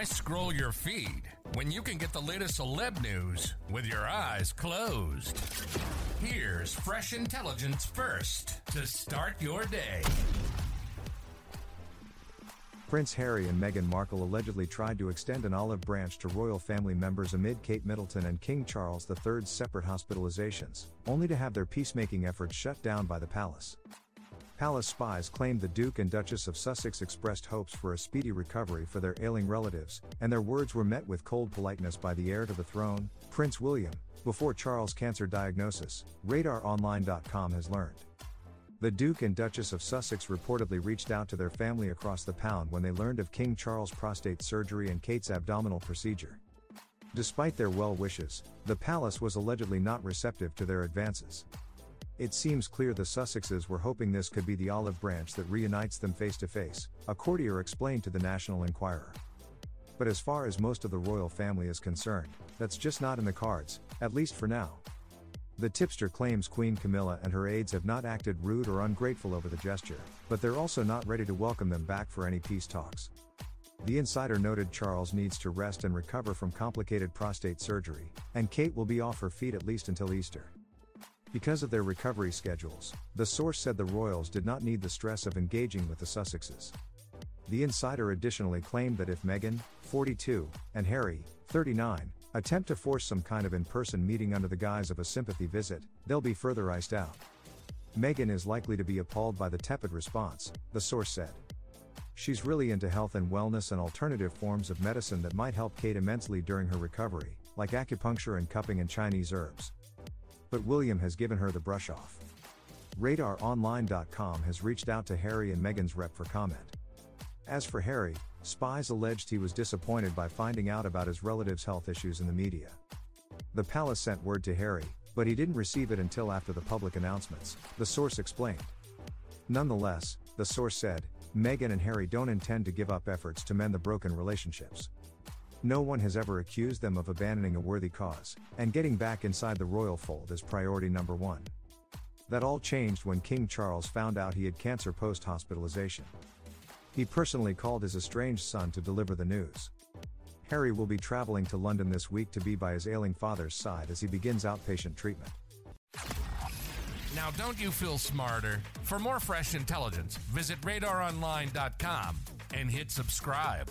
Why scroll your feed when you can get the latest celeb news with your eyes closed? Here's fresh intelligence first to start your day. Prince Harry and Meghan Markle allegedly tried to extend an olive branch to royal family members amid Kate Middleton and King Charles III's separate hospitalizations, only to have their peacemaking efforts shut down by the palace. Palace spies claimed the Duke and Duchess of Sussex expressed hopes for a speedy recovery for their ailing relatives, and their words were met with cold politeness by the heir to the throne, Prince William, before Charles' cancer diagnosis, RadarOnline.com has learned. The Duke and Duchess of Sussex reportedly reached out to their family across the pound when they learned of King Charles' prostate surgery and Kate's abdominal procedure. Despite their well wishes, the palace was allegedly not receptive to their advances. It seems clear the Sussexes were hoping this could be the olive branch that reunites them face to face, a courtier explained to the National Enquirer. But as far as most of the royal family is concerned, that's just not in the cards, at least for now. The tipster claims Queen Camilla and her aides have not acted rude or ungrateful over the gesture, but they're also not ready to welcome them back for any peace talks. The insider noted Charles needs to rest and recover from complicated prostate surgery, and Kate will be off her feet at least until Easter. Because of their recovery schedules, the source said the royals did not need the stress of engaging with the Sussexes. The insider additionally claimed that if Meghan, 42, and Harry, 39, attempt to force some kind of in person meeting under the guise of a sympathy visit, they'll be further iced out. Meghan is likely to be appalled by the tepid response, the source said. She's really into health and wellness and alternative forms of medicine that might help Kate immensely during her recovery, like acupuncture and cupping and Chinese herbs. But William has given her the brush off. RadarOnline.com has reached out to Harry and Meghan's rep for comment. As for Harry, spies alleged he was disappointed by finding out about his relative's health issues in the media. The palace sent word to Harry, but he didn't receive it until after the public announcements, the source explained. Nonetheless, the source said, Meghan and Harry don't intend to give up efforts to mend the broken relationships. No one has ever accused them of abandoning a worthy cause, and getting back inside the royal fold is priority number one. That all changed when King Charles found out he had cancer post hospitalization. He personally called his estranged son to deliver the news. Harry will be traveling to London this week to be by his ailing father's side as he begins outpatient treatment. Now, don't you feel smarter? For more fresh intelligence, visit radaronline.com and hit subscribe.